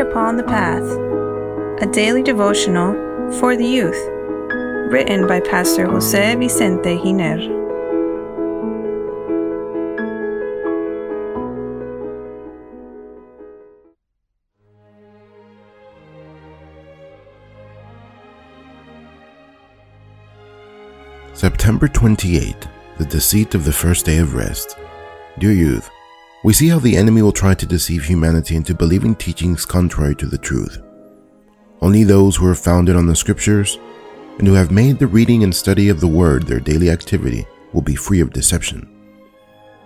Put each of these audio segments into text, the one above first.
Upon the Path, a daily devotional for the youth, written by Pastor Jose Vicente Giner. September 28, the deceit of the first day of rest. Dear youth, we see how the enemy will try to deceive humanity into believing teachings contrary to the truth. Only those who are founded on the scriptures and who have made the reading and study of the word their daily activity will be free of deception.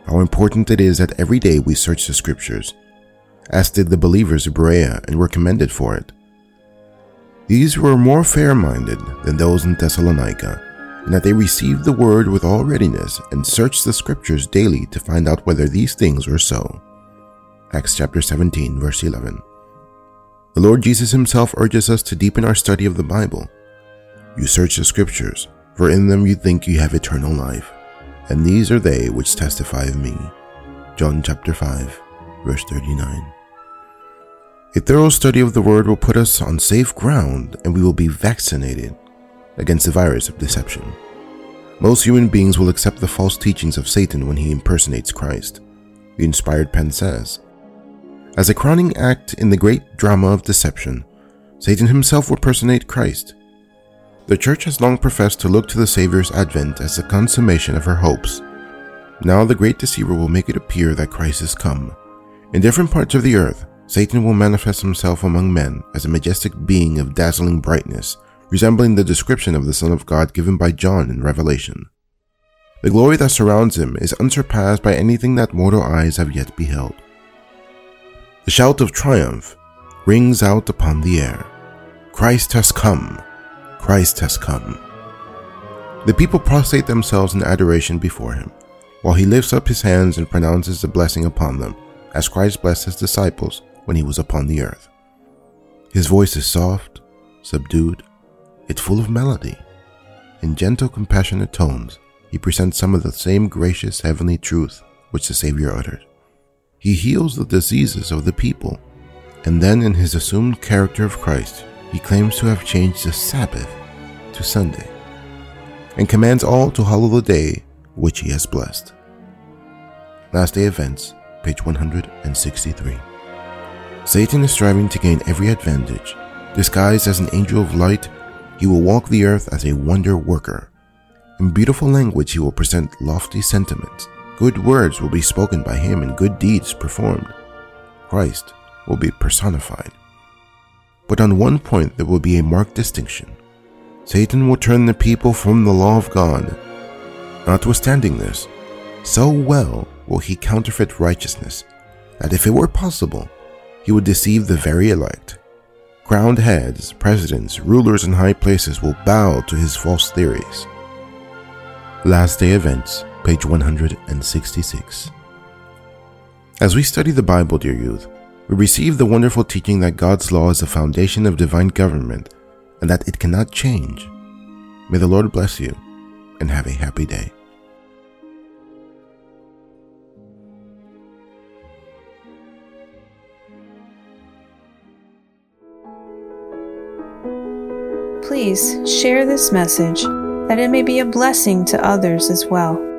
How important it is that every day we search the scriptures, as did the believers of Berea and were commended for it. These were more fair minded than those in Thessalonica and that they received the word with all readiness and searched the scriptures daily to find out whether these things were so. Acts chapter 17, verse 11. The Lord Jesus himself urges us to deepen our study of the Bible. You search the scriptures, for in them you think you have eternal life, and these are they which testify of me. John chapter 5, verse 39. A thorough study of the Word will put us on safe ground and we will be vaccinated against the virus of deception. Most human beings will accept the false teachings of Satan when he impersonates Christ, the inspired pen says. As a crowning act in the great drama of deception, Satan himself will personate Christ. The Church has long professed to look to the Savior's advent as the consummation of her hopes. Now the great deceiver will make it appear that Christ is come. In different parts of the earth, Satan will manifest himself among men as a majestic being of dazzling brightness resembling the description of the Son of God given by John in Revelation. The glory that surrounds him is unsurpassed by anything that mortal eyes have yet beheld. The shout of triumph rings out upon the air Christ has come! Christ has come! The people prostrate themselves in adoration before him, while he lifts up his hands and pronounces the blessing upon them, as Christ blessed his disciples when he was upon the earth. His voice is soft, subdued, it's full of melody. In gentle, compassionate tones, he presents some of the same gracious heavenly truth which the Savior uttered. He heals the diseases of the people, and then, in his assumed character of Christ, he claims to have changed the Sabbath to Sunday, and commands all to hallow the day which he has blessed. Last Day Events, page 163. Satan is striving to gain every advantage. Disguised as an angel of light, he will walk the earth as a wonder worker. In beautiful language, he will present lofty sentiments. Good words will be spoken by him and good deeds performed. Christ will be personified. But on one point, there will be a marked distinction. Satan will turn the people from the law of God. Notwithstanding this, so well will he counterfeit righteousness that if it were possible, he would deceive the very elect. Crowned heads, presidents, rulers in high places will bow to his false theories. Last Day Events, page 166. As we study the Bible, dear youth, we receive the wonderful teaching that God's law is the foundation of divine government and that it cannot change. May the Lord bless you and have a happy day. Please share this message that it may be a blessing to others as well.